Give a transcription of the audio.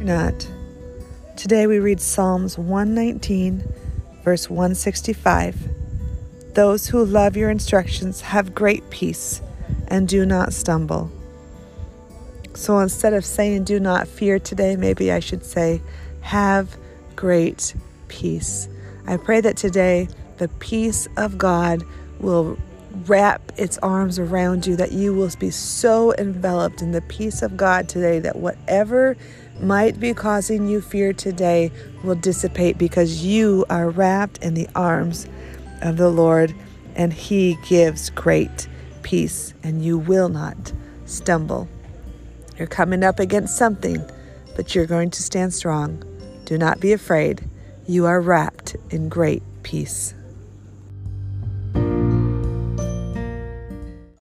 not. Today we read Psalms 119, verse 165. Those who love your instructions have great peace and do not stumble. So instead of saying do not fear today, maybe I should say have great peace. I pray that today the peace of God will wrap its arms around you, that you will be so enveloped in the peace of God today that whatever might be causing you fear today will dissipate because you are wrapped in the arms of the Lord and He gives great peace and you will not stumble. You're coming up against something, but you're going to stand strong. Do not be afraid. You are wrapped in great peace.